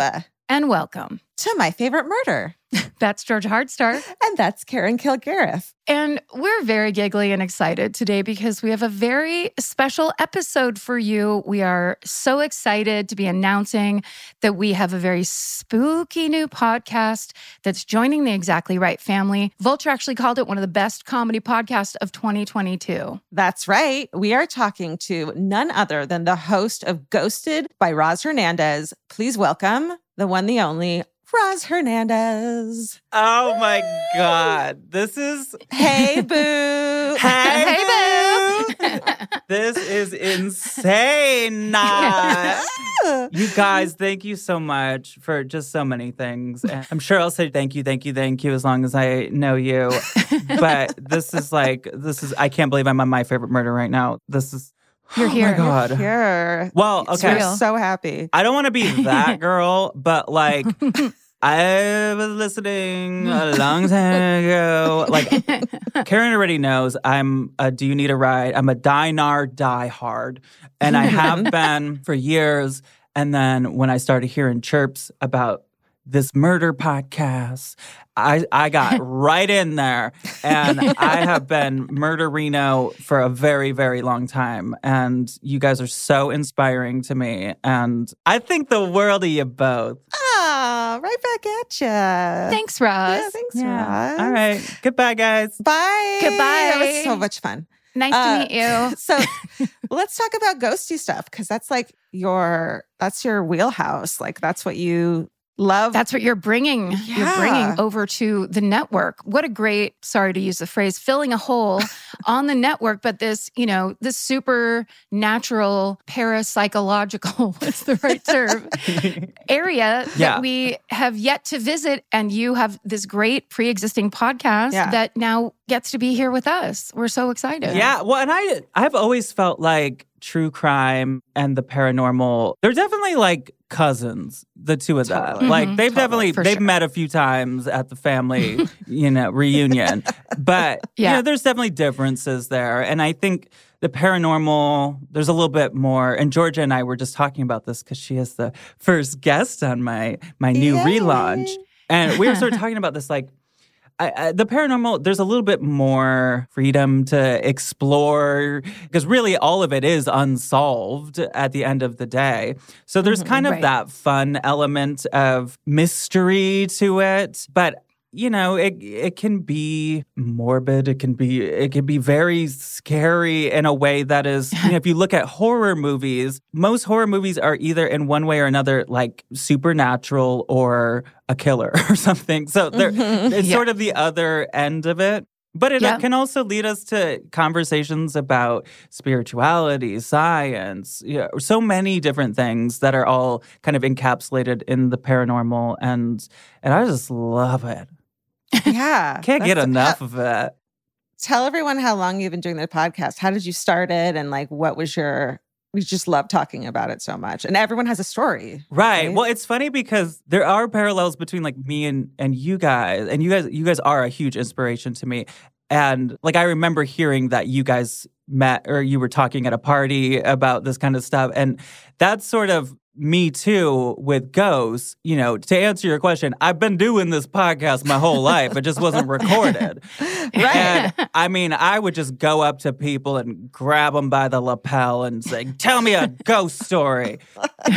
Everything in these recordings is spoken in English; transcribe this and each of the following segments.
Hello and welcome. to my favorite murder. That's Georgia Hardstark. And that's Karen Kilgariff. And we're very giggly and excited today because we have a very special episode for you. We are so excited to be announcing that we have a very spooky new podcast that's joining the Exactly Right family. Vulture actually called it one of the best comedy podcasts of 2022. That's right. We are talking to none other than the host of Ghosted by Roz Hernandez. Please welcome the one, the only, Roz Hernandez. Oh my God. This is. Hey, boo. Hey, Hey, boo. this is insane. you guys, thank you so much for just so many things. And I'm sure I'll say thank you, thank you, thank you as long as I know you. But this is like, this is, I can't believe I'm on my favorite murder right now. This is. You're oh here. my God. Here. Well, okay. We're so happy. I don't want to be that girl, but like I was listening a long time ago. Like Karen already knows I'm a do you need a ride? I'm a Dinar die hard. And I have been for years. And then when I started hearing chirps about this murder podcast, I, I got right in there. And I have been Murderino for a very, very long time. And you guys are so inspiring to me. And I think the world of you both. Ah, right back at you. Thanks, Roz. Yeah, thanks, Roz. All right. Goodbye, guys. Bye. Goodbye. That was so much fun. Nice Uh, to meet you. So let's talk about ghosty stuff because that's like your that's your wheelhouse. Like that's what you love. That's what you're bringing. You're bringing over to the network. What a great, sorry to use the phrase, filling a hole on the network, but this, you know, this super natural parapsychological, what's the right term, area Yeah. that we have yet to visit. And you have this great pre existing podcast Yeah. that now gets to be here with us. We're so excited. Yeah. Well, and I I've always felt like true crime and the paranormal, they're definitely like cousins, the two of them. Totally. Like Mhm. they've Totally, definitely they've sure. met a few times at the family, you know, reunion. But Yeah. yeah, there's definitely differences there. And I think the paranormal, there's a little bit more. And Georgia and I were just talking about this because she is the first guest on my my new Yay. relaunch. And we were sort of talking about this like I, I, the paranormal, there's a little bit more freedom to explore because really all of it is unsolved at the end of the day. So there's mm-hmm, kind of right. that fun element of mystery to it. But you know, it it can be morbid. It can be it can be very scary in a way that is. You know, if you look at horror movies, most horror movies are either in one way or another like supernatural or a killer or something. So they're, mm-hmm. it's Yeah. sort of the other end of it. But it uh, Yeah. can also lead us to conversations about spirituality, science, you know, so many different things that are all kind of encapsulated in the paranormal, and and I just love it. Yeah. Can't get uh, enough how- of it. tell everyone how long you've been doing the podcast. How did you start it? And like what was your we just love talking about it so much. And everyone has a story. Right. Right. Well, it's funny because there are parallels between like me and and you guys, and you guys you guys are a huge inspiration to me. And like I remember hearing that you guys met or you were talking at a party about this kind of stuff, and that's sort of me too with ghosts. You know, to answer your question, I've been doing this podcast my whole life. It just wasn't recorded. Right. And I mean, I would just go up to people and grab them by the lapel and say, "Tell me a ghost story."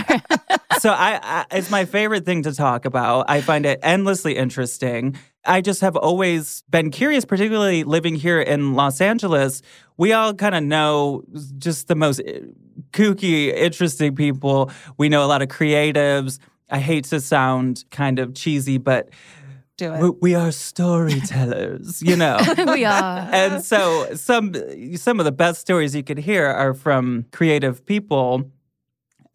so I, I, it's my favorite thing to talk about. I find it endlessly interesting. I just have always been curious, particularly living here in Los Angeles. We all kind of know just the most eh, kooky, interesting people. We know a lot of creatives. I hate to sound kind of cheesy, but Do it. we, we are storytellers, you know. we are. and so some some of the best stories you could hear are from creative people.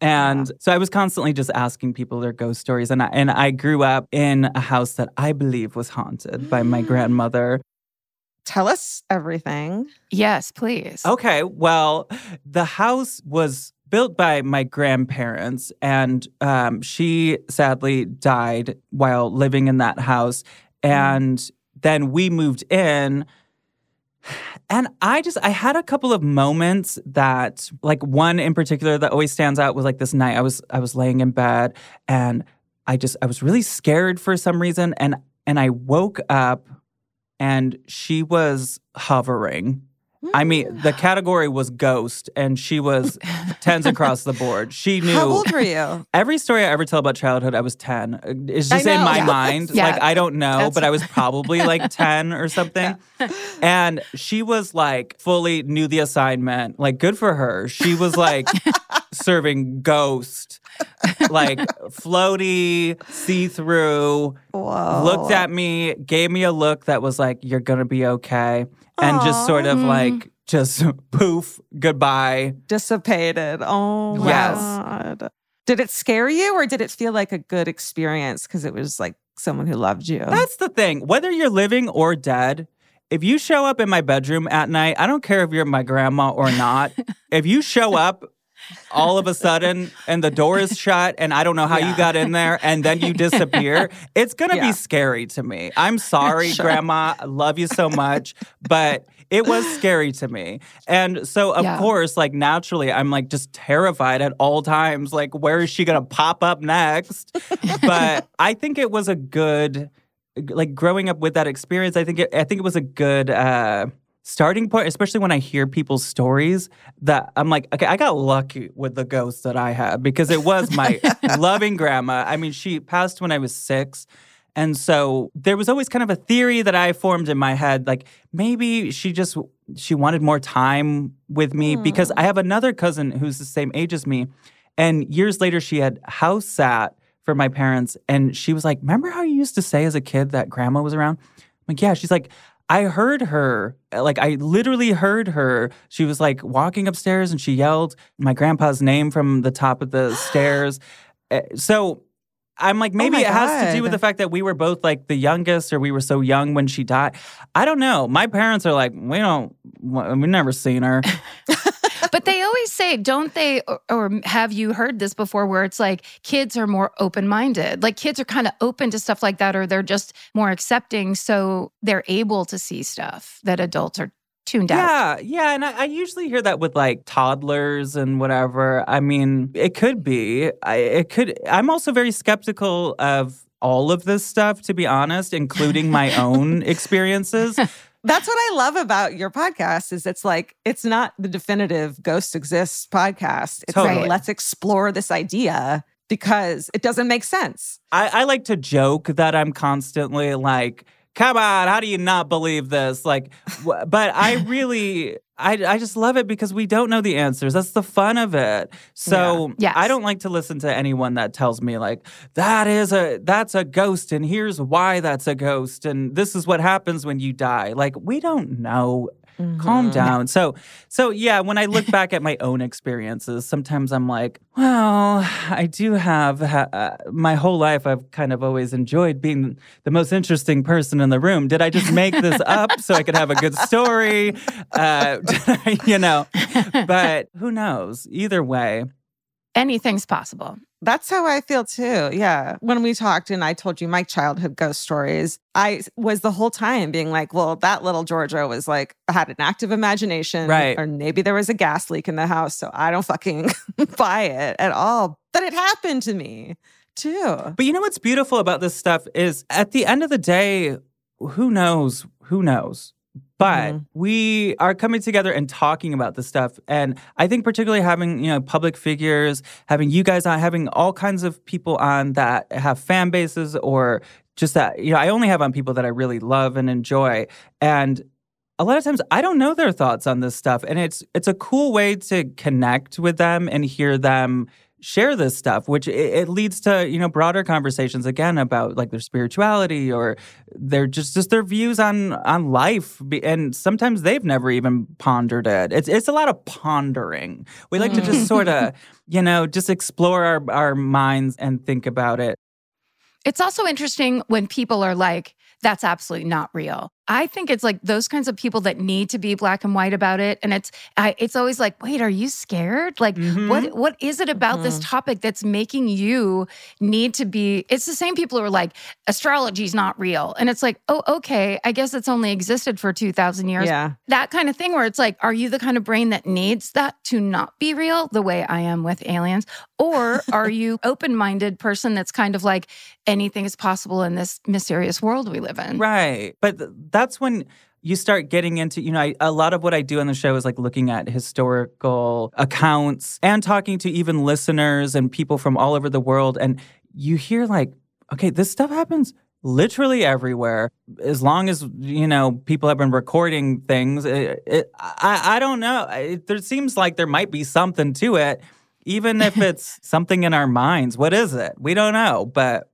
And so I was constantly just asking people their ghost stories. And I, and I grew up in a house that I believe was haunted by my mm. grandmother. Tell us everything. yes, please. Okay, well, the house was built by my grandparents, and um, she sadly died while living in that house. And then we moved in. And I just, I had a couple of moments that, like one in particular that always stands out was like this night I was, I was laying in bed and I just, I was really scared for some reason. And, and I woke up and she was hovering. I mean, the hmm. category was ghost, and she was tens across the board. She knew How old were you? every story I ever tell about childhood. I was ten. Uh, it's just in my Yeah. mind. Yeah. Like I don't know, That's- but I was probably like ten or something. And she was like fully knew the assignment. Like good for her. She was like serving ghost, like floaty, see through looked at me, gave me a look that was like, "You're gonna be okay," and just sort of Aw. like just poof, goodbye. dissipated. Oh my Yes. god. Did it scare you or did it feel like a good experience because it was like someone who loved you? That's the thing. Whether you're living or dead, if you show up in my bedroom at night, I don't care if you're my grandma or not. if you show up all of a sudden and the door is shut and I don't know how Yeah. you got in there and then you disappear, it's going to Yeah. be scary to me. I'm sorry, Sure. grandma. I love you so much, but it was scary to me. And so of Yeah. course, like naturally, I'm like just terrified at all times like where is she going to pop up next? but I think it was a good like growing up with that experience, I think it, I think it was a good uh, starting point, especially when I hear people's stories. That I'm like, okay, I got lucky with the ghost that I had because it was my loving grandma. I mean, she passed when I was six. And so there was always kind of a theory that I formed in my head, like maybe she just she wanted more time with me hmm. because I have another cousin who's the same age as me, and years later she had house sat for my parents, and she was like, "Remember how you used to say as a kid that grandma was around?" I'm like, "Yeah." She's like, "I heard her, like I literally heard her. She was like walking upstairs, and she yelled my grandpa's name from the top of the stairs." Uh, So I'm like, maybe my it has to do with the fact that we were both like the youngest, or we were so young when she died. I don't know. My parents are like, we don't, we've never seen her. But they always say, don't they, or, or have you heard this before, where it's like kids are more open minded? Like kids are kind of open to stuff like that, or they're just more accepting. So they're able to see stuff that adults are tuned out. Yeah, yeah, and I, I usually hear that with like toddlers and whatever. I mean, it could be. I, it could. I'm also very skeptical of all of this stuff, to be honest, including my own experiences. That's what I love about your podcast is it's like it's not the definitive ghost exists podcast. It's Totally. like let's explore this idea because it doesn't make sense. I, I like to joke that I'm constantly like, come on, how do you not believe this? Like, but I really, I, I just love it because we don't know the answers. That's the fun of it. So Yeah. Yes. I don't like to listen to anyone that tells me like, that is a, that's a ghost and here's why that's a ghost. And this is what happens when you die. Like, we don't know. Calm down. So, so yeah, when I look back at my own experiences, sometimes I'm like, well, I do have uh, my whole life. I've kind of always enjoyed being the most interesting person in the room. Did I just make this up so I could have a good story? Uh, you know, but who knows? Either way, Anything's possible. That's how I feel too. Yeah. When we talked and I told you my childhood ghost stories, I was the whole time being like, well, that little Georgia was like, had an active imagination. Right. Or maybe there was a gas leak in the house. So I don't fucking buy it at all. But it happened to me too. But you know what's beautiful about this stuff is at the end of the day, who knows? Who knows? But Mhm. we are coming together and talking about this stuff. And I think particularly having, you know, public figures, having you guys on, having all kinds of people on that have fan bases or just that, you know, I only have on people that I really love and enjoy. And a lot of times I don't know their thoughts on this stuff. And it's it's a cool way to connect with them and hear them share this stuff which it, it leads to you know broader conversations again about like their spirituality or their just just their views on on life. And sometimes they've never even pondered it. It's it's a lot of pondering. We like to just mm. sort of you know just explore our our minds and think about it. It's also interesting when people are like, that's absolutely not real. I think it's like those kinds of people that need to be black and white about it. And it's I, it's always like, wait, are you scared? Like, Mhm. what what is it about this topic that's making you need to be? It's the same people who are like, astrology is not real, and it's like, oh, okay, I guess it's only existed for two thousand years. Yeah. That kind of thing where it's like, are you the kind of brain that needs that to not be real, the way I am with aliens, or are you open minded person that's kind of like anything is possible in this mysterious world we live in? Right. But th- that's when you start getting into, you know, I, a lot of what I do on the show is like looking at historical accounts and talking to even listeners and people from all over the world. And you hear like, okay, this stuff happens literally everywhere. As long as, you know, people have been recording things, it, it, I, I don't know. It, there seems like there might be something to it. Even if it's something in our minds, what is it? We don't know, but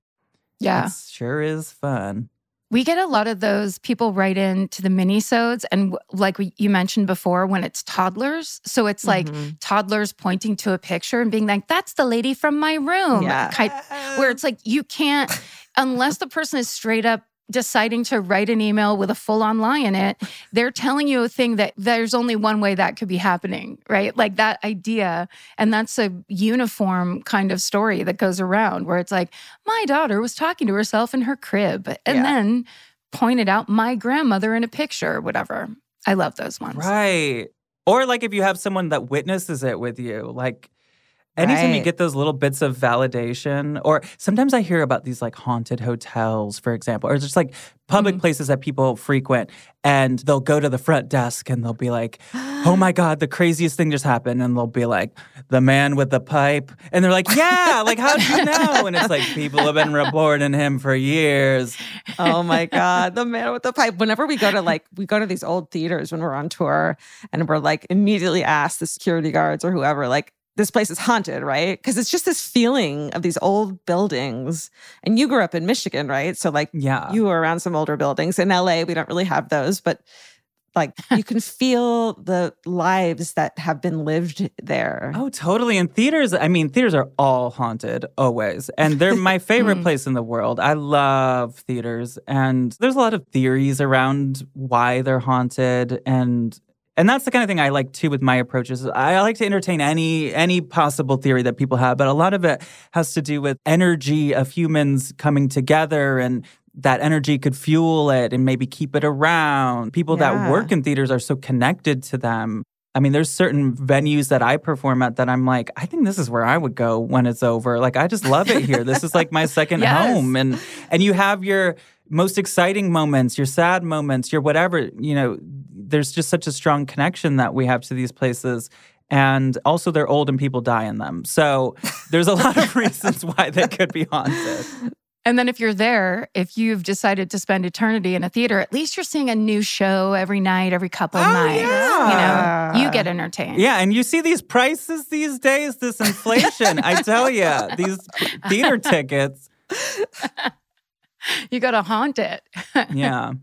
Yeah. it sure is fun. We get a lot of those people write in to the mini-sodes and like we, you mentioned before, when it's toddlers. So it's like Mhm. toddlers pointing to a picture and being like, that's the lady from my room. Yeah. Kind- where it's like, you can't, unless the person is straight up deciding to write an email with a full-on lie in it, they're telling you a thing that there's only one way that could be happening, right? Like that idea. And that's a uniform kind of story that goes around where it's like, my daughter was talking to herself in her crib and Yeah. then pointed out my grandmother in a picture or whatever. I love those ones. Right. Or like if you have someone that witnesses it with you, like anytime you get those little bits of validation, or sometimes I hear about these like haunted hotels, for example, or just like public Mm-hmm. places that people frequent and they'll go to the front desk and they'll be like, oh my God, the craziest thing just happened. And they'll be like, the man with the pipe. And they're like, yeah, like, how do you know? And it's like, people have been reporting him for years. oh my god the man with the pipe whenever we go to like we go to these old theaters when we're on tour and we're like immediately ask the security guards or whoever like this place is haunted right because it's just this feeling of these old buildings and you grew up in michigan right so like Yeah. you were around some older buildings in la we don't really have those but like you can feel the lives that have been lived there Oh, totally. And theaters, I mean, theaters are all haunted always. And they're my favorite Mm. place in the world. I love theaters. And there's a lot of theories around why they're haunted. And and that's the kind of thing I like too with my approaches. I like to entertain any any possible theory that people have, but a lot of it has to do with energy of humans coming together and that energy could fuel it and maybe keep it around. People Yeah. that work in theaters are so connected to them. I mean, there's certain venues that I perform at that I'm like, I think this is where I would go when it's over. Like, I just love it here. this is like my second Yes. home, and and you have your most exciting moments, your sad moments, your whatever. You know, there's just such a strong connection that we have to these places. And also, they're old and people die in them. So there's a lot of reasons why they could be haunted. And then if you're there, if you've decided to spend eternity in a theater, at least you're seeing a new show every night, every couple of Oh, nights. yeah. You know, you get entertained. Yeah, and you see these prices these days, this inflation. I tell you, these theater tickets. You got to haunt it. Yeah.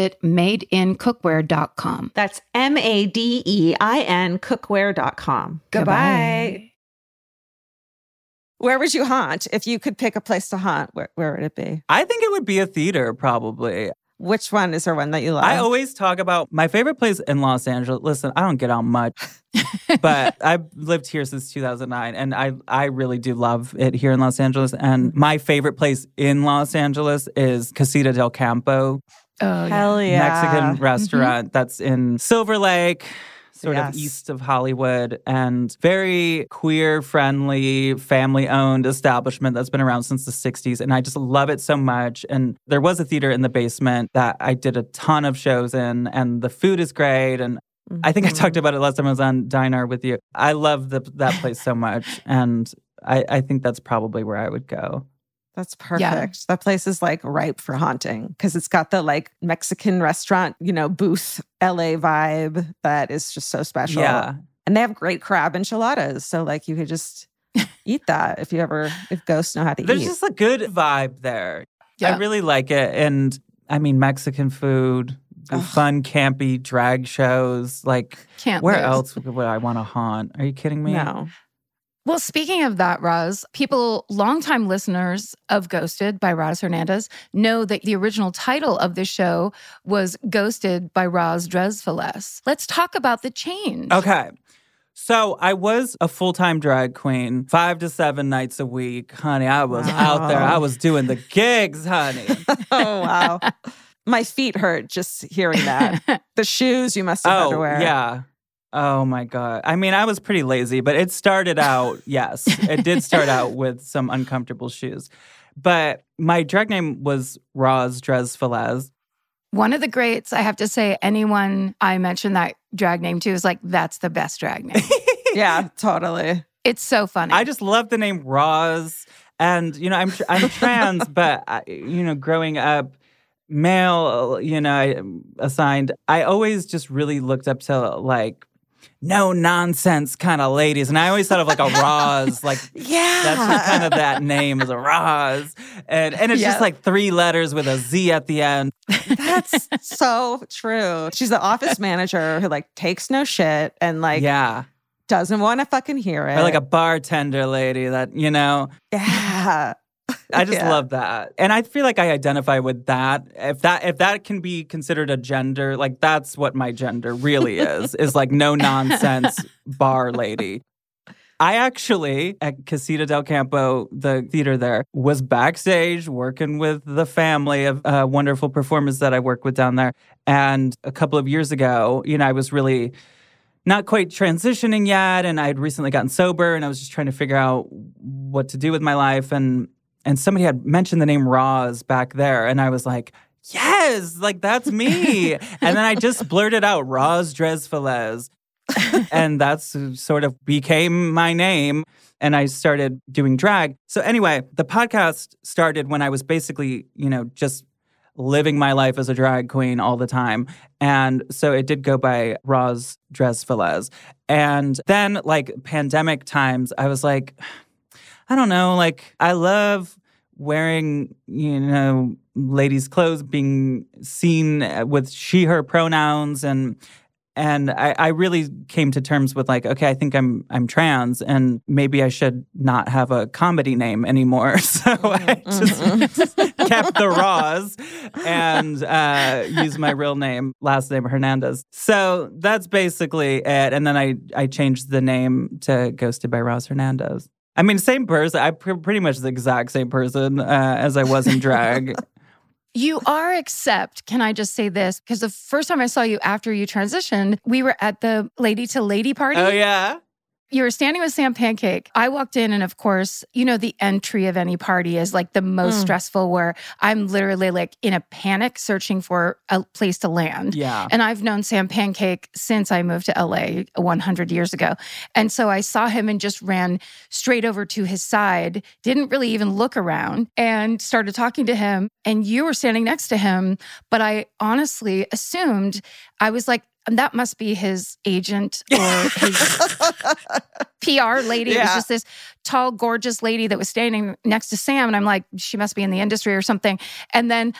madeincookware.com. That's M A D E I N cookware.com. Goodbye. Where would you haunt if you could pick a place to haunt? Where, where would it be? I think it would be a theater, probably. Which one is there one that you love? I always talk about my favorite place in Los Angeles. Listen, I don't get out much, but I've lived here since 2009, and I I really do love it here in Los Angeles. And my favorite place in Los Angeles is Casita del Campo. Oh, Hell yeah. Mexican mm-hmm. restaurant that's in Silver Lake, sort Yes. of east of Hollywood, and very queer friendly, family owned establishment that's been around since the 60s. And I just love it so much. And there was a theater in the basement that I did a ton of shows in, and the food is great. And I think I talked mm-hmm. about it last time I was on Diner with you. I love the, that place so much. And I, I think that's probably where I would go. That's perfect. That place is like ripe for haunting because it's got the like Mexican restaurant, you know, booth LA vibe that is just so special. Yeah. And they have great crab enchiladas. So like you could just eat that if you ever if ghosts know how to There's eat. There's just a good vibe there. Yeah. I really like it. And I mean, Mexican food, fun, campy drag shows. Like, Can't where else would I want to haunt? Are you kidding me? no. Well, speaking of that, Roz, people, longtime listeners of Ghosted by Roz Hernandez, know that the original title of the show was Ghosted by Roz Drezfalez. Let's talk about the change. Okay. So I was a full time drag queen, five to seven nights a week. Honey, I was out there. I was doing the gigs, honey. Oh wow. My feet hurt just hearing that. the shoes you must have had to oh, wear. yeah. Oh my God. I mean, I was pretty lazy, but it started out, yes, it did start out with some uncomfortable shoes. But my drag name was Roz Drezfalez. One of the greats, I have to say, anyone I mention that drag name to is like, that's the best drag name. Yeah, totally. it's so funny. I just love the name Roz. And, you know, I'm, tr- I'm trans, but, I, you know, growing up, male, you know, I- assigned, I always just really looked up to like, no nonsense kind of ladies. And I always thought of like a Roz, like Yeah. That's kind of that name is a Roz. And and it's Yeah. just like three letters with a Z at the end. That's so true. She's the office manager who like takes no shit and like yeah. doesn't want to fucking hear it. Or like a bartender lady that, you know, yeah. I just Yeah. love that. And I feel like I identify with that. If that if that can be considered a gender, like that's what my gender really is, is like no nonsense bar lady. I actually, at Casita del Campo, the theater there, was backstage working with the family of uh, wonderful performers that I work with down there. And a couple of years ago, you know, I was really not quite transitioning yet. And I had recently gotten sober and I was just trying to figure out what to do with my life. And and somebody had mentioned the name Roz back there. And I was like, yes, like that's me. and then I just blurted out Roz Drezfalez. and that's sort of became my name. And I started doing drag. So anyway, the podcast started when I was basically, you know, just living my life as a drag queen all the time. And so it did go by Roz Drezfalez. And then, like, pandemic times, I was like, I don't know, like, I love wearing, you know, ladies' clothes, being seen with she, her pronouns and and I, I, really came to terms with like, okay, I think I'm I'm trans, and maybe I should not have a comedy name anymore. So I mm-hmm. just kept the Roz and uh, used my real name, last name Hernandez. So that's basically it. And then I I changed the name to Ghosted by Roz Hernandez. I mean, same person. I'm pretty much the exact same person uh, as I was in drag. You are, except, can I just say this? Because the first time I saw you after you transitioned, we were at the Lady to Lady party. Oh, yeah you were standing with Sam Pancake. I walked in, and of course, you know, the entry of any party is like the most mm. stressful, where I'm literally like in a panic searching for a place to land. Yeah. And I've known Sam Pancake since I moved to LA 100 years ago. And so I saw him and just ran straight over to his side, didn't really even look around, and started talking to him. And you were standing next to him. But I honestly assumed, I was like, that must be his agent or his PR lady. Yeah. It was just this tall, gorgeous lady that was standing next to Sam. And I'm like, she must be in the industry or something. And then,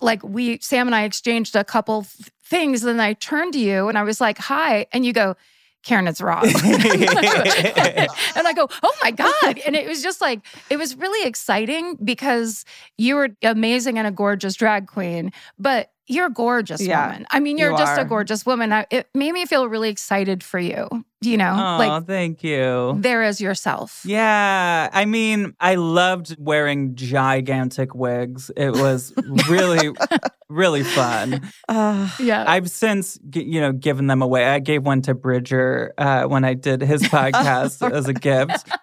like, we, Sam and I exchanged a couple things. And then I turned to you and I was like, hi. And you go, Karen, it's Rob. and I go, oh my God. And it was just like, it was really exciting because you were amazing and a gorgeous drag queen, but you're a gorgeous yeah, woman. I mean, you're you just are. a gorgeous woman. I, it made me feel really excited for you. You know, oh, like thank you. There is yourself. Yeah, I mean, I loved wearing gigantic wigs. It was really, really fun. Uh, yeah, I've since you know given them away. I gave one to Bridger uh, when I did his podcast as a gift.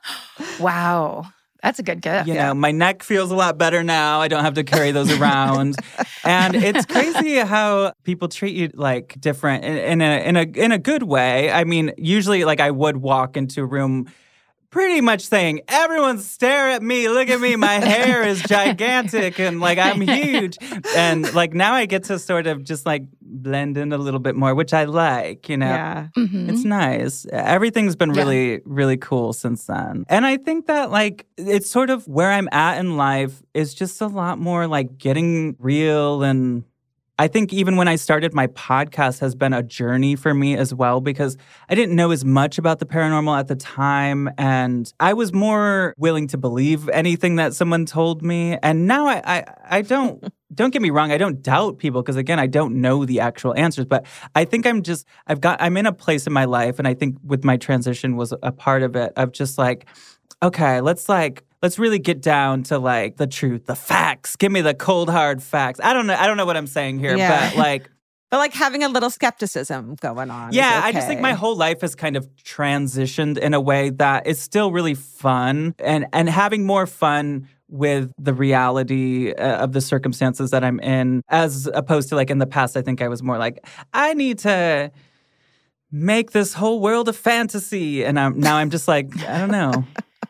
Wow. That's a good gift. You know, my neck feels a lot better now. I don't have to carry those around. and it's crazy how people treat you like different in, in a in a in a good way. I mean, usually like I would walk into a room pretty much saying, everyone stare at me, look at me, my hair is gigantic and like I'm huge. And like now I get to sort of just like blend in a little bit more, which I like, you know. Yeah. Mm-hmm. It's nice. Everything's been yeah. really, really cool since then. And I think that like it's sort of where I'm at in life is just a lot more like getting real and I think even when I started my podcast has been a journey for me as well because I didn't know as much about the paranormal at the time and I was more willing to believe anything that someone told me. And now I I, I don't don't get me wrong I don't doubt people because again I don't know the actual answers but I think I'm just I've got I'm in a place in my life and I think with my transition was a part of it of just like okay let's like let's really get down to like the truth, the facts. Give me the cold hard facts. I don't know. I don't know what I'm saying here, yeah. but like. But like having a little skepticism going on. Yeah, okay. I just think my whole life has kind of transitioned in a way that is still really fun and and having more fun with the reality uh, of the circumstances that I'm in as opposed to like in the past I think I was more like I need to make this whole world a fantasy and I'm now I'm just like I don't know.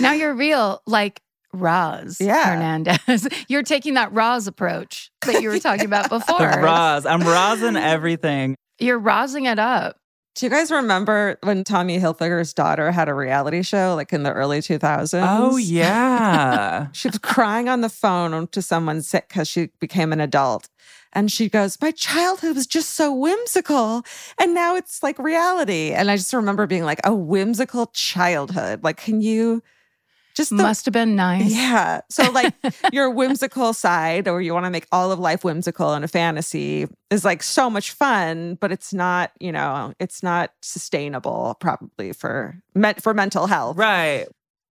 Now you're real, like Roz yeah. Hernandez. You're taking that Roz approach that you were talking about before. Roz. I'm Rozing everything. You're Rozing it up. Do you guys remember when Tommy Hilfiger's daughter had a reality show like in the early 2000s? Oh, yeah. she was crying on the phone to someone sick because she became an adult. And she goes, My childhood was just so whimsical. And now it's like reality. And I just remember being like, A whimsical childhood. Like, can you just the, Must have been nice. yeah. So like your whimsical side, or you want to make all of life whimsical and a fantasy, is like so much fun, but it's not, you know, it's not sustainable probably for me- for mental health. Right.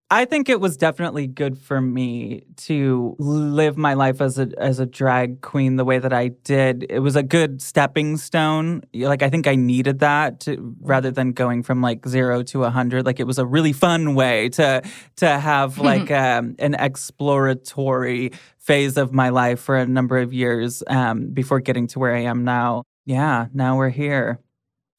I think it was definitely good for me to live my life as a as a drag queen the way that I did. It was a good stepping stone. Like I think I needed that to, rather than going from like 0 to a 100. Like it was a really fun way to to have like um, an exploratory phase of my life for a number of years um, before getting to where I am now. Yeah, now we're here.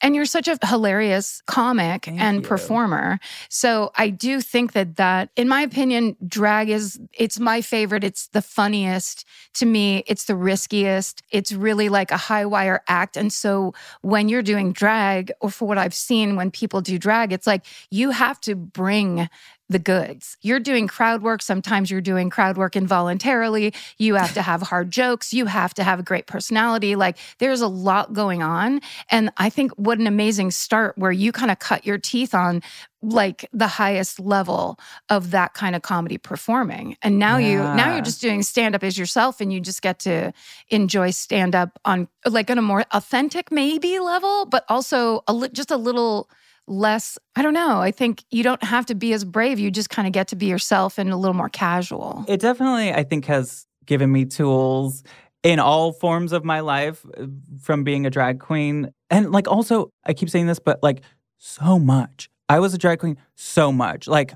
And you're such a hilarious comic Thank and you. performer. So I do think that that in my opinion drag is it's my favorite. It's the funniest to me. It's the riskiest. It's really like a high wire act. And so when you're doing drag or for what I've seen when people do drag, it's like you have to bring the goods. You're doing crowd work. Sometimes you're doing crowd work involuntarily. You have to have hard jokes. You have to have a great personality. Like there's a lot going on. And I think what an amazing start where you kind of cut your teeth on like the highest level of that kind of comedy performing. And now you now you're just doing stand up as yourself and you just get to enjoy stand up on like on a more authentic maybe level, but also a li- just a little less i don't know i think you don't have to be as brave you just kind of get to be yourself and a little more casual It definitely, I think, has given me tools in all forms of my life uh, from being a drag queen. And like, also, I keep saying this, but like, so much. I was a drag queen so much. Like,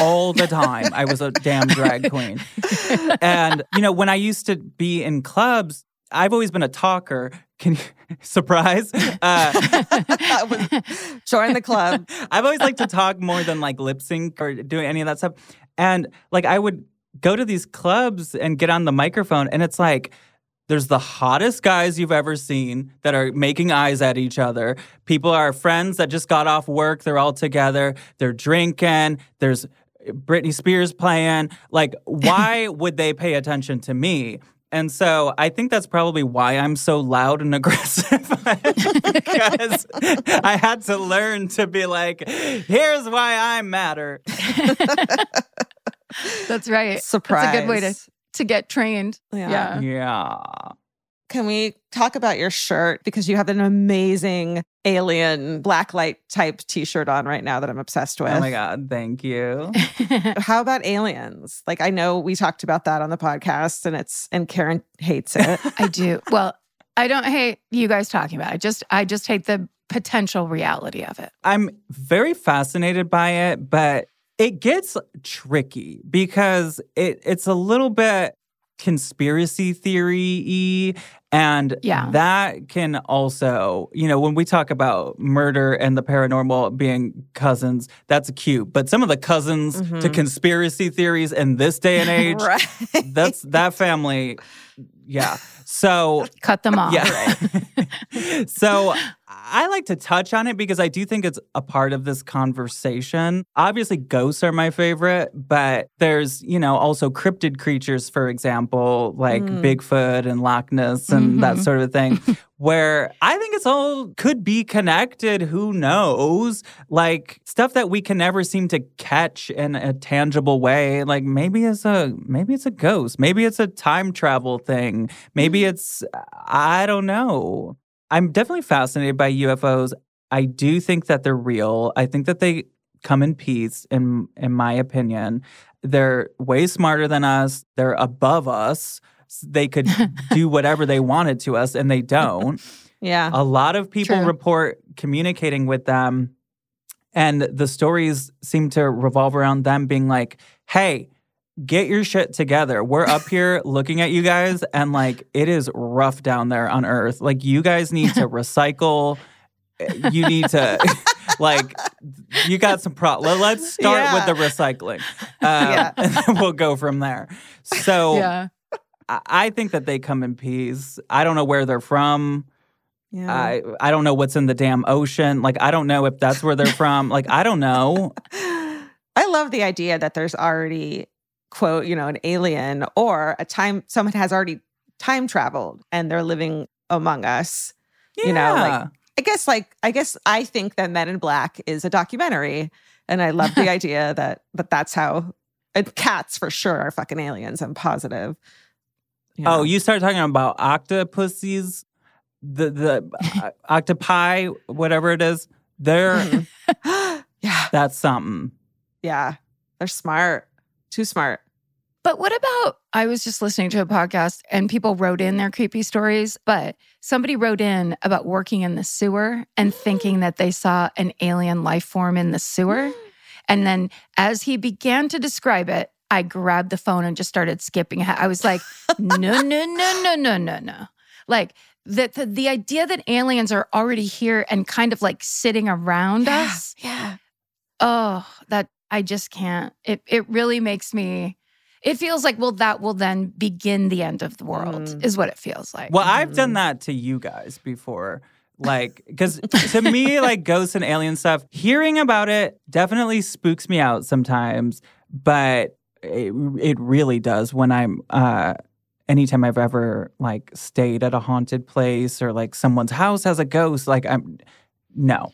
all the time, I was a damn drag queen. And, you know, when I used to be in clubs, I've always been a talker. Can you surprise? Uh, was- Join the club. I've always liked to talk more than like lip sync or doing any of that stuff. And like I would go to these clubs and get on the microphone, and it's like there's the hottest guys you've ever seen that are making eyes at each other. People are friends that just got off work, they're all together, they're drinking, there's Britney Spears playing. Like, why would they pay attention to me? And so I think that's probably why I'm so loud and aggressive because I had to learn to be like, here's why I matter. that's right Surprise. that's a good way to to get trained Yeah. yeah, Yeah. Can we talk about your shirt? Because you have an amazing alien blacklight type t shirt on right now that I'm obsessed with. Oh my God. Thank you. How about aliens? Like, I know we talked about that on the podcast and it's, and Karen hates it. i do well i don't hate you guys talking about it just i just hate the potential reality of it I'm very fascinated by it, but it gets tricky because it it's a little bit conspiracy theory y and Yeah. that can also you know when we talk about murder and the paranormal being cousins that's cute but some of the cousins to Mhm. conspiracy theories in this day and age right. that's that family yeah so cut them off yeah. so I like to touch on it because I do think it's a part of this conversation. Obviously, ghosts are my favorite, but there's, you know, also cryptid creatures, for example, like Mm. Bigfoot and Loch Ness and that Mhm. sort of thing, where I think it's all could be connected. Who knows? Like stuff that we can never seem to catch in a tangible way. Like maybe it's a maybe it's a ghost. Maybe it's a time travel thing. Maybe Mm. it's I don't know. I'm definitely fascinated by UFOs. I do think that they're real. I think that they come in peace in in my opinion. They're way smarter than us. They're above us. They could do whatever they wanted to us and they don't. Yeah. A lot of people True. report communicating with them, and the stories seem to revolve around them being like, hey, get your shit together. We're up here looking at you guys, and like, it is rough down there on Earth. Like, you guys need to recycle. You need to, like, you got some pro. let- Let's start Yeah. with the recycling, uh, Yeah. and then we'll go from there. So, yeah I, I think that they come in peace. I don't know where they're from. yeah. I I don't know what's in the damn ocean. Like I don't know if that's where they're from. Like I don't know. I love the idea that there's already quote, you know, an alien or a time someone has already time traveled and they're living among us. Yeah. You know, like- I guess like I guess I think that Men in Black is a documentary and I love the idea that that that's how cats for sure are fucking aliens. I'm positive. You Oh, you start talking about octopuses, the the uh, octopi, whatever it is. They're Mhm. yeah, that's something. yeah. They're smart. Too smart. But what about? I was just listening to a podcast and people wrote in their creepy stories, but somebody wrote in about working in the sewer and thinking that they saw an alien life form in the sewer. And then as he began to describe it, I grabbed the phone and just started skipping ahead. I was like, no, no, no, no, no, no, no. Like the, the, the idea that aliens are already here and kind of like sitting around Yeah, us. Yeah. Oh, that I just can't. It it really makes me it feels like well that will then begin the end of the world Mm. is what it feels like. Well, I've done Mhm. that to you guys before. Like, because to me, like ghosts and alien stuff, hearing about it definitely spooks me out sometimes. But it, it really does when I'm, uh, anytime I've ever like stayed at a haunted place or like someone's house has a ghost, like I'm, no.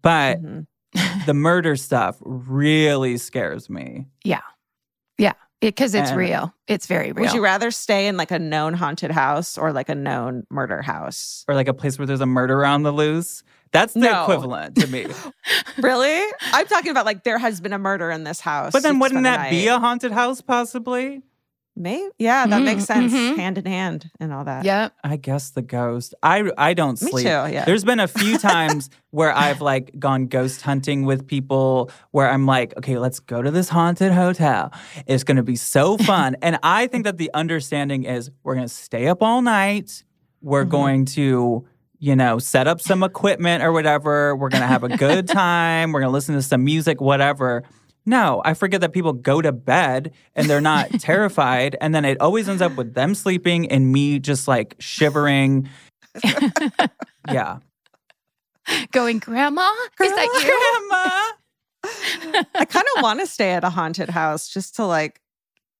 But Mhm. the murder stuff really scares me. Because it's And- real. It's very real. Would you rather stay in like a known haunted house or like a known murder house? Or like a place where there's a murder on the loose. That's the No. equivalent to me. Really? I'm talking about like there has been a murder in this house. But then You'd wouldn't spend the that be a haunted house possibly? Maybe. Yeah, that Mhm, makes sense. mhm. Hand in hand and all that. yeah. I guess the ghost. I I don't sleep. Me sleep. too. Yeah. There's been a few times where I've like gone ghost hunting with people where I'm like, okay, let's go to this haunted hotel. It's going to be so fun. and I think that the understanding is we're going to stay up all night. We're Mhm. going to, you know, set up some equipment or whatever. We're going to have a good time. We're going to listen to some music, whatever. No, I forget that people go to bed and they're not terrified. And then it always ends up with them sleeping and me just like shivering. Yeah. Going, Grandma? Is that you? Grandma. I kind of want to stay at a haunted house just to like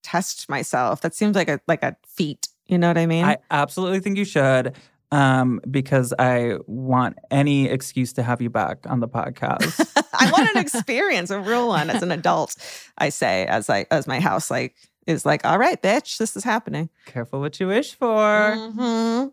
test myself. That seems like a like a feat. You know what I mean? I absolutely think you should. Um, because I want any excuse to have you back on the podcast. I want an experience, a real one as an adult. I say as I as my house like is like, all right, bitch, this is happening. Careful what you wish for. Mhm.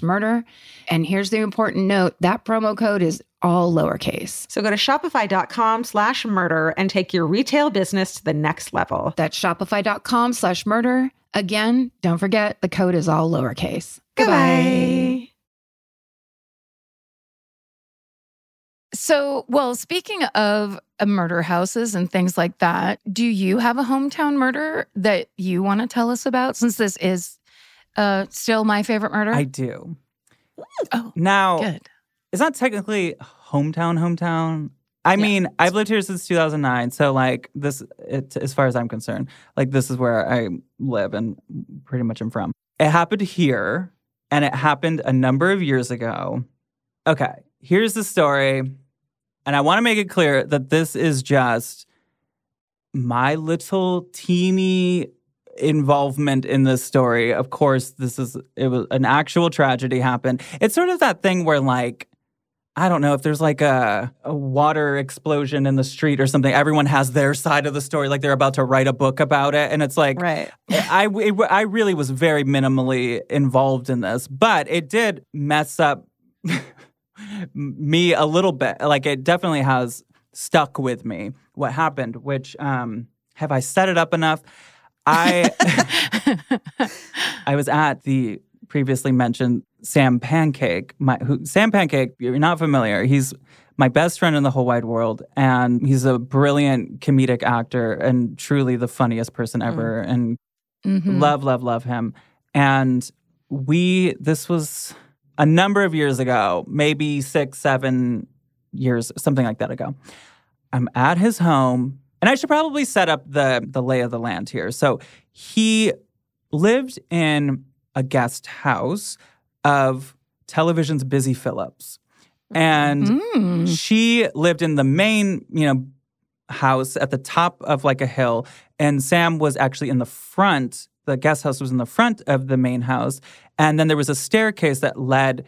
murder. And here's the important note that promo code is all lowercase. So go to shopify.com slash murder and take your retail business to the next level. That's shopify.com slash murder. Again, don't forget the code is all lowercase. Goodbye. So, well, speaking of uh, murder houses and things like that, do you have a hometown murder that you want to tell us about since this is uh, still my favorite murder? I do. Oh, Now, Good. it's not technically hometown, hometown. I Yeah. mean, I've lived here since 2009. So, like, this, it, as far as I'm concerned, like, this is where I live and pretty much am from. It happened here and it happened a number of years ago. Okay, here's the story. And I want to make it clear that this is just my little teeny involvement in this story. Of course, this is it was an actual tragedy happened. It's sort of that thing where like I don't know if there's like a, a water explosion in the street or something. Everyone has their side of the story, like they're about to write a book about it, and it's like Right. I, it, I really was very minimally involved in this, but it did mess up me a little bit. Like it definitely has stuck with me what happened, which um have I set it up enough? I I was at the previously mentioned Sam Pancake. My who Sam Pancake, you're not familiar. He's my best friend in the whole wide world and he's a brilliant comedic actor and truly the funniest person ever and Mhm. love love love him and we this was a number of years ago maybe six seven years something like that ago i'm at his home and i should probably set up the the lay of the land here so he lived in a guest house of television's busy philipps and Mm. she lived in the main, you know, house at the top of like a hill, and Sam was actually in the front. The guest house was in the front of the main house, and then there was a staircase that led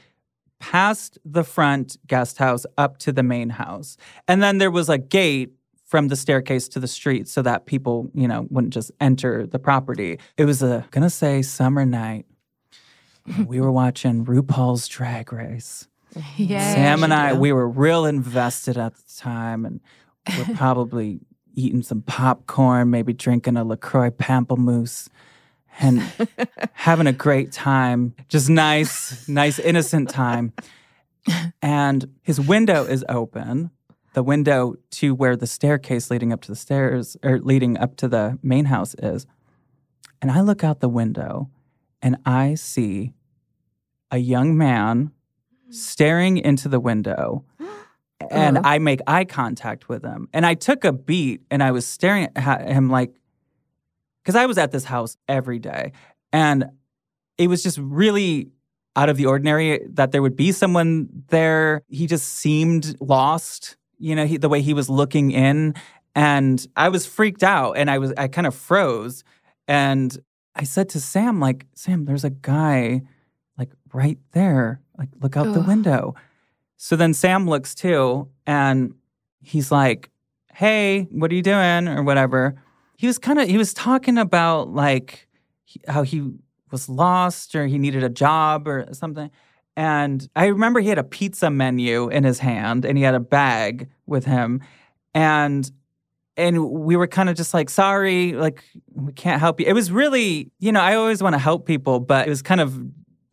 past the front guest house up to the main house, and then there was a gate from the staircase to the street so that people, you know, wouldn't just enter the property. It was a gonna say summer night. we were watching RuPaul's Drag Race. Yay. Sam and I, do. we were real invested at the time, and we're probably eating some popcorn, maybe drinking a LaCroix pamplemousse, and having a great time. Just nice, nice, innocent time. And his window is open, the window to where the staircase leading up to the stairs or leading up to the main house is. And I look out the window and I see a young man staring into the window and uh-huh. I make eye contact with him. And I took a beat and I was staring at him like, because I was at this house every day. And it was just really out of the ordinary that there would be someone there. He just seemed lost, you know, he, the way he was looking in. And I was freaked out and I was, I kind of froze. And I said to Sam, like, Sam, there's a guy like right there. Like, look out the window. So then Sam looks too, and he's like, Hey, what are you doing? Or whatever. He was kind of, he was talking about like how he was lost or he needed a job or something. And I remember he had a pizza menu in his hand and he had a bag with him. And and we were kind of just like, sorry, like we can't help you. It was really, you know, I always want to help people, but it was kind of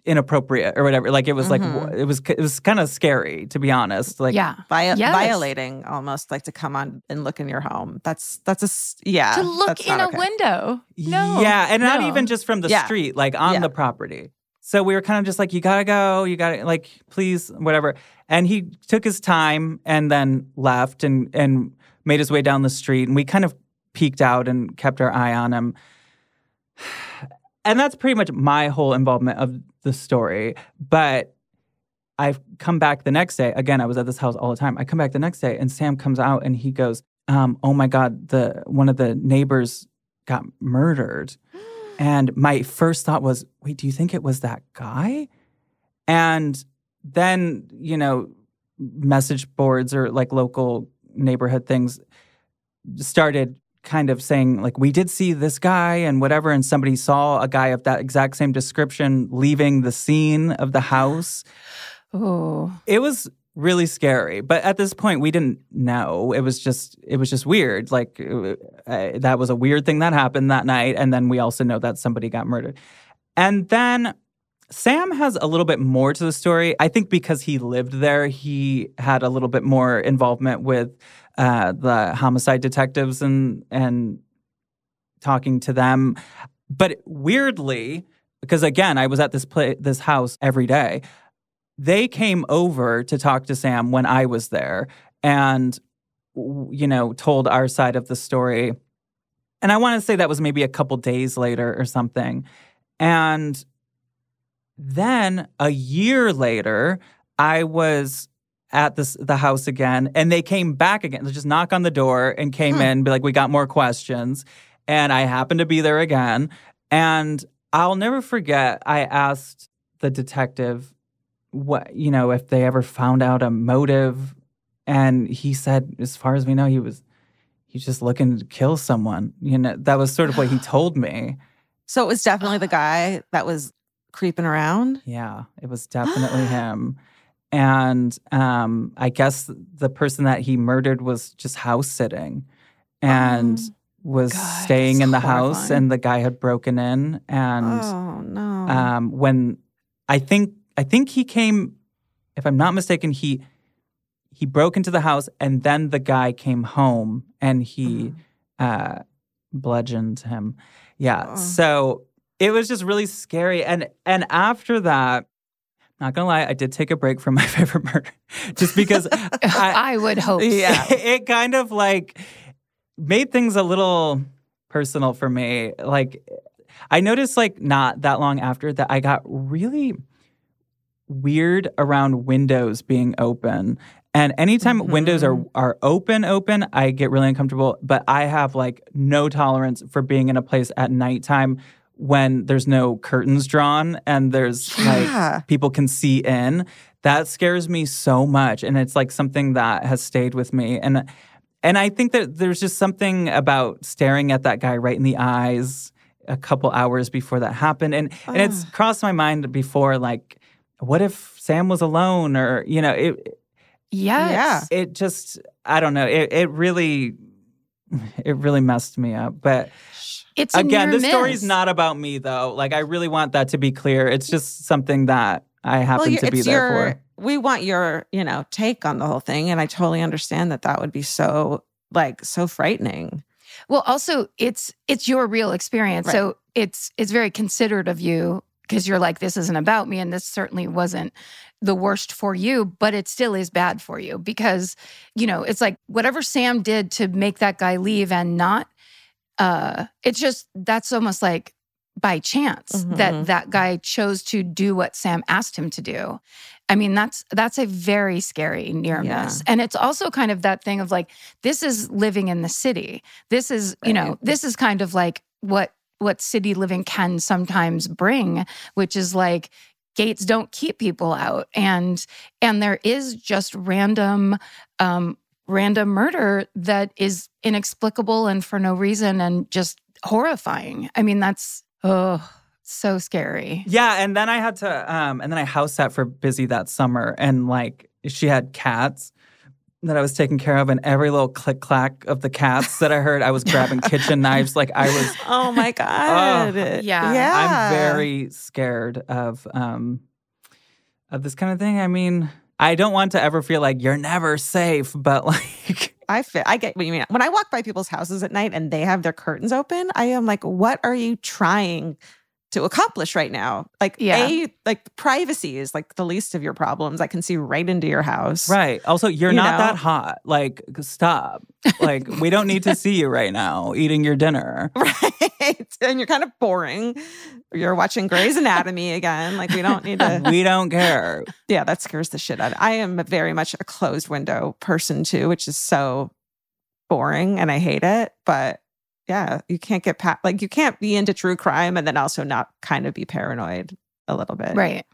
inappropriate or whatever. Like it was like Mhm. it was it was kind of scary to be honest. Like yeah. Vi- Yes. violating almost like to come on and look in your home. That's that's a yeah. to look in a okay. window. No. Yeah, and not even just from the Yeah. street, like on Yeah. the property. So we were kind of just like, you gotta go, you gotta like, please, whatever. And he took his time and then left and and made his way down the street. And we kind of peeked out and kept our eye on him. And that's pretty much my whole involvement of the story. But I've come back the next day. Again, I was at this house all the time. I come back the next day and Sam comes out and he goes, um, oh my God, the one of the neighbors got murdered. And my first thought was, wait, do you think it was that guy? And then, you know, message boards or like local neighborhood things started kind of saying, like, we did see this guy and whatever. And somebody saw a guy of that exact same description leaving the scene of the house. Oh. It was really scary. But at this point, we didn't know. It was just, it was just weird. Like, uh, that was a weird thing that happened that night. And then we also know that somebody got murdered. And then Sam has a little bit more to the story. I think because he lived there, he had a little bit more involvement with uh, the homicide detectives and and talking to them. But weirdly, because again, I was at this play, this house every day. They came over to talk to Sam when I was there, and you know, told our side of the story. And I want to say that was maybe a couple days later or something. And then a year later, I was at this the house again, and they came back again. They just knock on the door and came Hmm. in, be like, "We got more questions," and I happened to be there again. And I'll never forget. I asked the detective what you know if they ever found out a motive, and he said, as far as we know, he was he's just looking to kill someone. You know, that was sort of what he told me. So it was definitely the guy that was creeping around. Yeah, it was definitely him. and um, I guess the person that he murdered was just house sitting, and was God, staying in the house, and the guy had broken in, and oh no. um, when I think I think he came, if I'm not mistaken, he he broke into the house, and then the guy came home, and he uh, bludgeoned him. Yeah, Oh. so it was just really scary, and and after that. Not gonna lie, I did take a break from my favorite murder, just because I, I would hope. yeah, so. it kind of like made things a little personal for me. Like I noticed like not that long after that I got really weird around windows being open. And anytime mm-hmm. windows are are open open, I get really uncomfortable, but I have like no tolerance for being in a place at nighttime when there's no curtains drawn and there's Yeah. like people can see in. That scares me so much and it's like something that has stayed with me and and I think that there's just something about staring at that guy right in the eyes a couple hours before that happened and and it's ah. crossed my mind before like what if Sam was alone or you know it Yes. it just I don't know it it really it really messed me up but It's again near this story's miss. not about me though like I really want that to be clear it's just something that I happen you- to be there your, for We want your, you know, take on the whole thing, and I totally understand that that would be so like so frightening. Well, also it's it's your real experience. Right. So it's it's very considerate of you because you're like, this isn't about me. And this certainly wasn't the worst for you, but it still is bad for you because, you know, it's like whatever Sam did to make that guy leave and not uh it's just that's almost like by chance Mhm. that that guy chose to do what Sam asked him to do. I mean, that's that's a very scary near Yeah. miss. And it's also kind of that thing of like, this is living in the city. This is, you know, this is kind of like what what city living can sometimes bring, which is like gates don't keep people out. And and there is just random um random murder that is inexplicable and for no reason and just horrifying. I mean, that's oh so scary. Yeah, and then I had to, um, and then I house sat for Busy that summer, and like she had cats that I was taking care of, and every little click clack of the cats that I heard, I was grabbing kitchen knives. Like I was, Oh my god! Yeah. yeah. I'm very scared of, um, of this kind of thing. I mean, I don't want to ever feel like you're never safe, but like, I fit. I get what you mean. When I walk by people's houses at night and they have their curtains open, I am like, what are you trying to accomplish right now? Like, Yeah. a like privacy is like the least of your problems. I can see right into your house. right. Also, you're You not know? that hot. Like, stop. Like, we don't need to see you right now eating your dinner. Right. And you're kind of boring. You're watching Grey's Anatomy again. Like, we don't need to. we don't care. yeah, that scares the shit out of I am very much a closed window person too, which is so boring and I hate it. But yeah, you can't get past, like, you can't be into true crime and then also not kind of be paranoid a little bit. Right.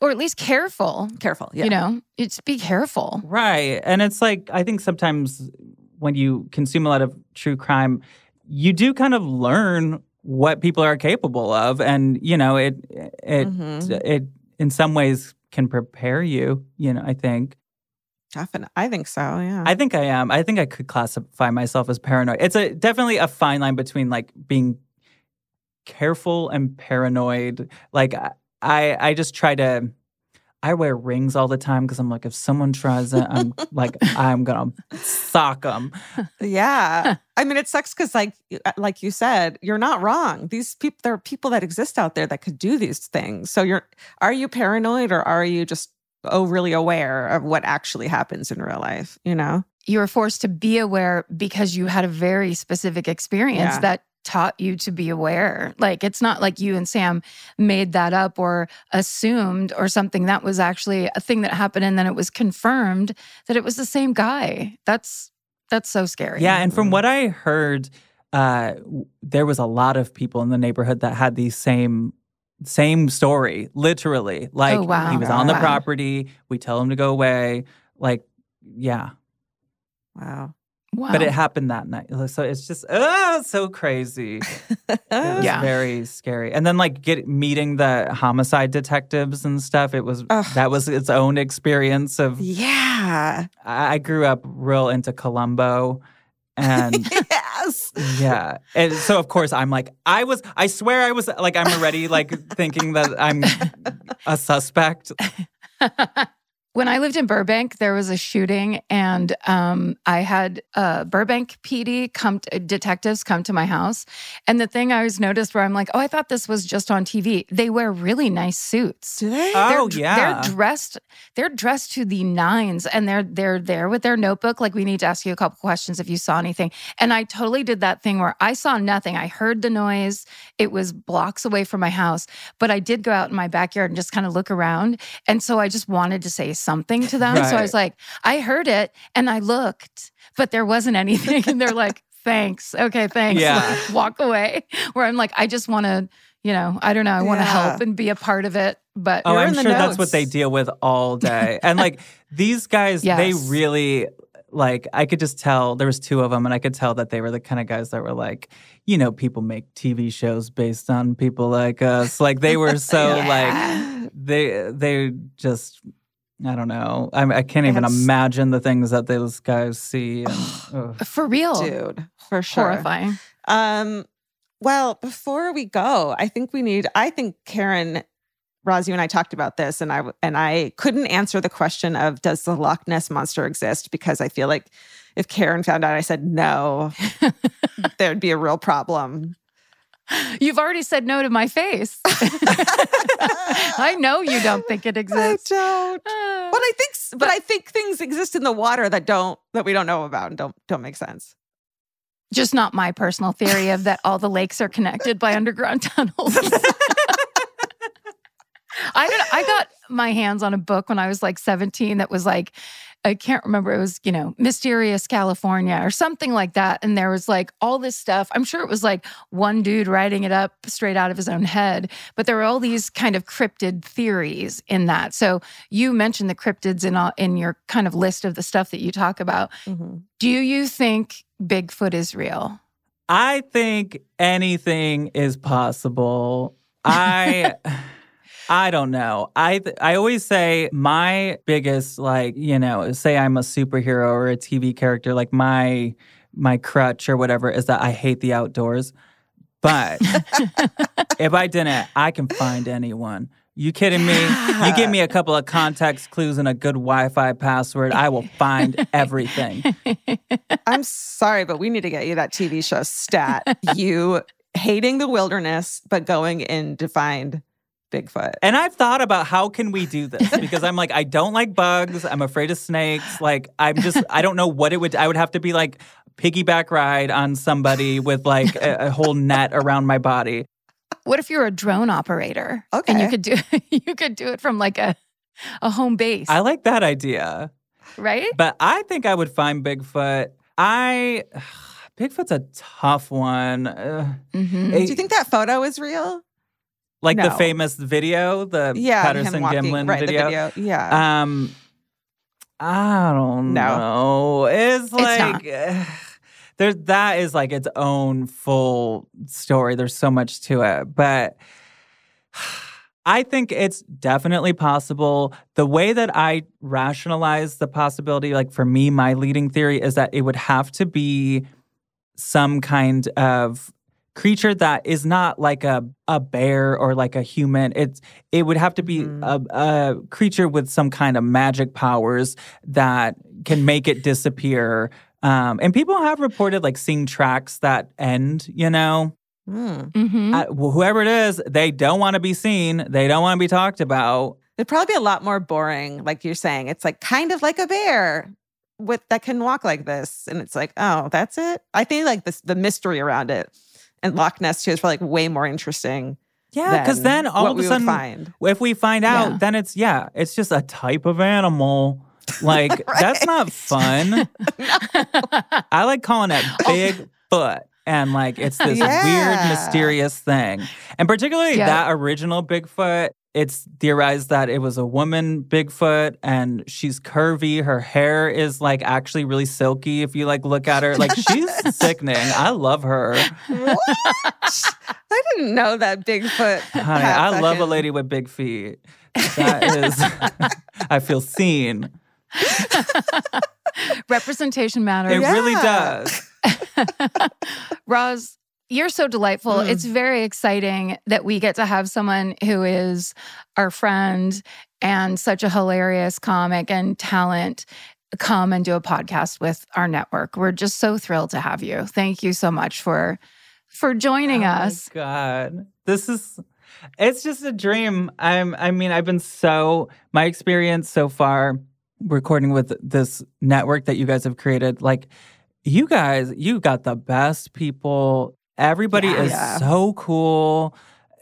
Or at least careful. Careful. Yeah. You know, it's be careful. Right. And it's like, I think sometimes when you consume a lot of true crime, you do kind of learn what people are capable of. And, you know, it, it, Mhm. it in some ways can prepare you, you know, I think. Definitely. I think so. Yeah. I think I am. I think I could classify myself as paranoid. It's a definitely a fine line between like being careful and paranoid. Like I I, just try to I wear rings all the time because I'm like if someone tries it, I'm like I'm gonna sock them. Yeah. I mean, it sucks because, like, uh, like you said, you're not wrong. These people, there are people that exist out there that could do these things. So, you're, are you paranoid or are you just overly aware of what actually happens in real life? You know? You were forced to be aware because you had a very specific experience Yeah. that taught you to be aware. Like it's not like you and Sam made that up or assumed or something. That was actually a thing that happened and then it was confirmed that it was the same guy. That's that's so scary. Yeah, and from what I heard, uh, there was a lot of people in the neighborhood that had these same same story, literally. Like Oh, wow. he was on the Wow. property, we tell him to go away. Like, yeah. Wow. Wow. But it happened that night. So it's just oh, so crazy. It was Yeah. very scary. And then like get meeting the homicide detectives and stuff. It was Ugh. that was its own experience of Yeah. I I grew up real into Columbo and yes. yeah. And so of course I'm like I was I swear I was like I'm already like thinking that I'm a suspect. when I lived in Burbank, there was a shooting, and um, I had uh, Burbank PD come, to, detectives come to my house. And the thing I always noticed where I'm like, oh, I thought this was just on TV. They wear really nice suits. Do they? Oh they're, yeah. they're dressed. They're dressed to the nines, and they're they're there with their notebook. Like we need to ask you a couple questions if you saw anything. And I totally did that thing where I saw nothing. I heard the noise. It was blocks away from my house, but I did go out in my backyard and just kind of look around. And so I just wanted to say something to them. So I was like, I heard it, and I looked, but there wasn't anything. And they're like, thanks, okay, thanks. Yeah. Like, walk away. Where I'm like, I just want to. You know, I don't know. I want to Yeah. help and be a part of it, but Oh, You're I'm in the sure that's what they deal with all day. And like these guys, they really like I could just tell there was two of them and I could tell that they were the kind of guys that were like, you know, people make TV shows based on people like us. Like they were so like they they just I don't know. I, I can't even That's- imagine the things that those guys see. And, ugh. for real, Dude, for sure. horrifying. Um, well, before we go, I think we need. I think Karen, Roz, you and I talked about this, and I and I couldn't answer the question of does the Loch Ness monster exist because I feel like if Karen found out I said no, there'd be a real problem. You've already said no to my face. I know you don't think it exists. I don't. But I think, but I think things exist in the water that don't that we don't know about and don't don't make sense. Just not my personal theory of that all the lakes are connected by underground tunnels. I don't I got my hands on a book when I was like 17 that was like I can't remember it was, you know, Mysterious California or something like that and there was like all this stuff. I'm sure it was like one dude writing it up straight out of his own head, but there were all these kind of cryptid theories in that. So you mentioned the cryptids in all, in your kind of list of the stuff that you talk about. Mm-hmm. Do you think Bigfoot is real? I think anything is possible. I I don't know. I th- I always say my biggest like, you know, say I'm a superhero or a TV character like my my crutch or whatever is that I hate the outdoors. But if I didn't, I can find anyone. You kidding me? You give me a couple of context clues and a good Wi-Fi password, I will find everything. I'm sorry, but we need to get you that TV show stat. you hating the wilderness, but going in to find Bigfoot. And I've thought about how can we do this because I'm like I don't like bugs. I'm afraid of snakes. Like I'm just I don't know what it would. I would have to be like piggyback ride on somebody with like a, a whole net around my body. What if you're a drone operator? Okay, And you could do you could do it from like a a home base, I like that idea, right? but I think I would find Bigfoot. I Bigfoot's a tough one. Uh, Mhm. Do you think that photo is real? Like the famous video, the Yeah, Patterson walking, Gimlin right? video. Video, yeah. Um, I don't No. know. It's like eh, there's that is like its own full story. There's so much to it, but I think it's definitely possible. The way that I rationalize the possibility, like for me, my leading theory is that it would have to be some kind of creature that is not like a, a bear or like a human. It's it would have to be Mhm. a, a creature with some kind of magic powers that can make it disappear. Um, and people have reported like seeing tracks that end, you know, Hmm. Mhm. uh, wh- whoever it is, they don't want to be seen. They don't want to be talked about. It'd probably be a lot more boring, like you're saying. It's like kind of like a bear with that can walk like this, and it's like, oh, that's it. I think like this, the mystery around it and Loch Ness too is probably like way more interesting. Yeah, because then all of a sudden, find. if we find out, Yeah. then it's yeah, it's just a type of animal. Like that's not fun. I like calling it oh. big foot. And like it's this Yeah. weird, mysterious thing. And particularly Yeah. that original Bigfoot, it's theorized that it was a woman Bigfoot and she's curvy. Her hair is like actually really silky if you like look at her. Like she's sickening. I love her. What? I didn't know that Bigfoot. Honey, had I love a lady with big feet. That is I feel seen. Representation matters. It really does. Roz, you're so delightful. Mm. It's very exciting that we get to have someone who is our friend and such a hilarious comic and talent come and do a podcast with our network. We're just so thrilled to have you. Thank you so much for for joining Oh my us. God. This is it's just a dream. I'm I mean, I've been so my experience so far recording with this network that you guys have created, like you guys, you got the best people. Everybody Yeah. is Yeah. so cool.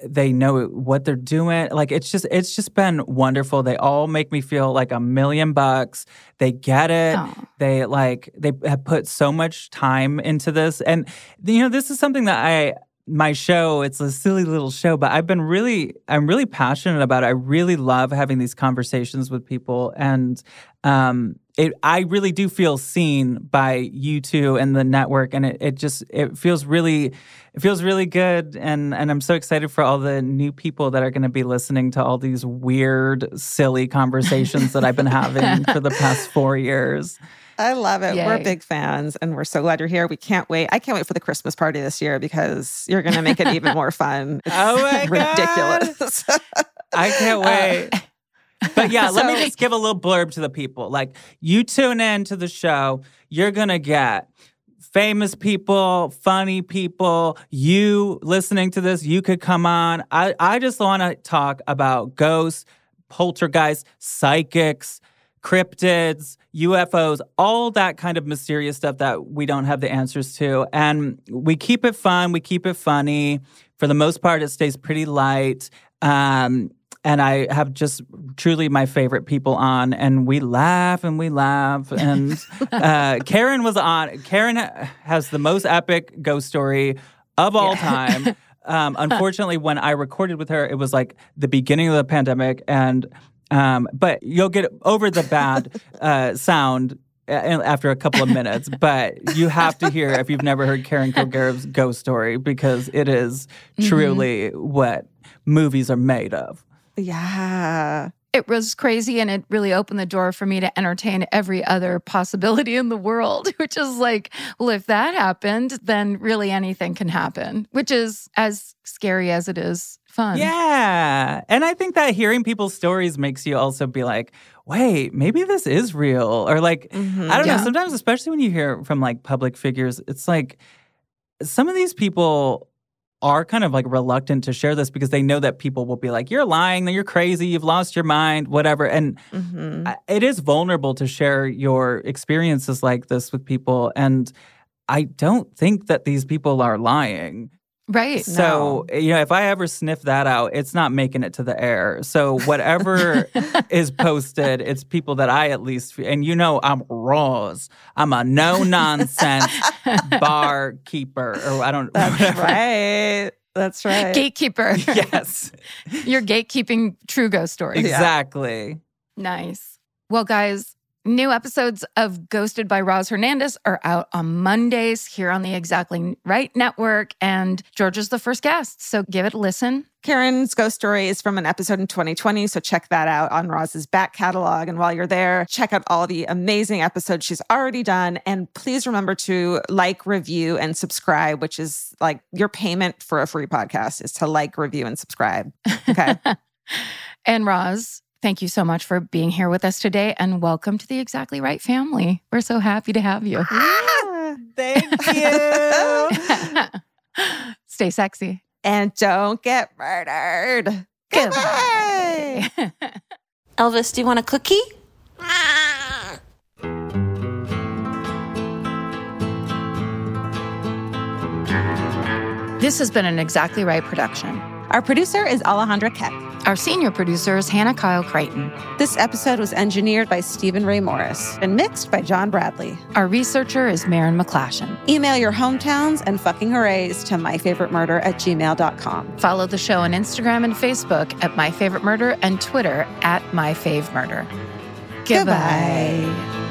They know what they're doing. Like it's just it's just been wonderful. They all make me feel like a million bucks. They get it Oh. they like they have put so much time into this and you know this is something that i my show it's a silly little show but i've been really i'm really passionate about it i really love having these conversations with people and um it i really do feel seen by you two and the network and it, it just it feels really it feels really good and and i'm so excited for all the new people that are going to be listening to all these weird silly conversations that i've been having for the past four years I love it. We're big fans and we're so glad you're here. We can't wait. I can't wait for the Christmas party this year because you're going to make it even more fun. Oh it's Oh my God. ridiculous. I can't uh, wait. But yeah, let me just give a little blurb to the people. Like, you tune in to the show, you're going to get famous people, funny people. You listening to this, you could come on. I, I just want to talk about ghosts, poltergeists, psychics, cryptids, UFOs, all that kind of mysterious stuff that we don't have the answers to. And we keep it fun, we keep it funny. For the most part, it stays pretty light. Um, and I have just truly my favorite people on, and we laugh and we laugh. And uh, Karen was on. Karen has the most epic ghost story of all time. Um, unfortunately, when I recorded with her, it was like the beginning of the pandemic, and um, but you'll get over the bad uh, sound after a couple of minutes. But you have to hear if you've never heard Karen Kilgariff's ghost story because it is truly what movies are made of. Yeah. It was crazy and it really opened the door for me to entertain every other possibility in the world, which is like, well, if that happened, then really anything can happen, which is as scary as it is fun. Yeah. And I think that hearing people's stories makes you also be like, wait, maybe this is real. Or like, Mhm. I don't Yeah. know. Sometimes, especially when you hear from like public figures, it's like some of these people are kind of like reluctant to share this because they know that people will be like, you're lying, you're crazy, you've lost your mind, whatever. And Mhm. It is vulnerable to share your experiences like this with people. And I don't think that these people are lying. Right. So, you know, if I ever sniff that out, it's not making it to the air. So, whatever is posted, it's people that I at least, and you know, I'm Roz. I'm a no nonsense barkeeper, or I don't That's whatever. right. That's right. Gatekeeper. Yes, You're gatekeeping true ghost stories. exactly. Nice. Well, guys, new episodes of Ghosted by Roz Hernandez are out on Mondays here on the Exactly Right Network. And George is the first guest. So give it a listen. Karen's ghost story is from an episode in 2020, so check that out on Roz's back catalog. And while you're there, check out all the amazing episodes she's already done. And please remember to like, review, and subscribe, which is like your payment for a free podcast is to like, review, and subscribe. Okay. And Roz, thank you so much for being here with us today. And welcome to the Exactly Right family. We're so happy to have you. Ah, thank you. Stay sexy. and don't get murdered. Goodbye. Elvis, do you want a cookie? this has been an Exactly Right production. Our producer is Alejandra Keck. Our senior producer is Hannah Kyle Crichton. This episode was engineered by Stephen Ray Morris and mixed by John Bradley. Our researcher is Marin McClashen. Email your hometowns and fucking hoorays to myfavoritemurder at gmail.com. Follow the show on Instagram and Facebook at My Favorite Murder and Twitter at My Fave Murder. Goodbye.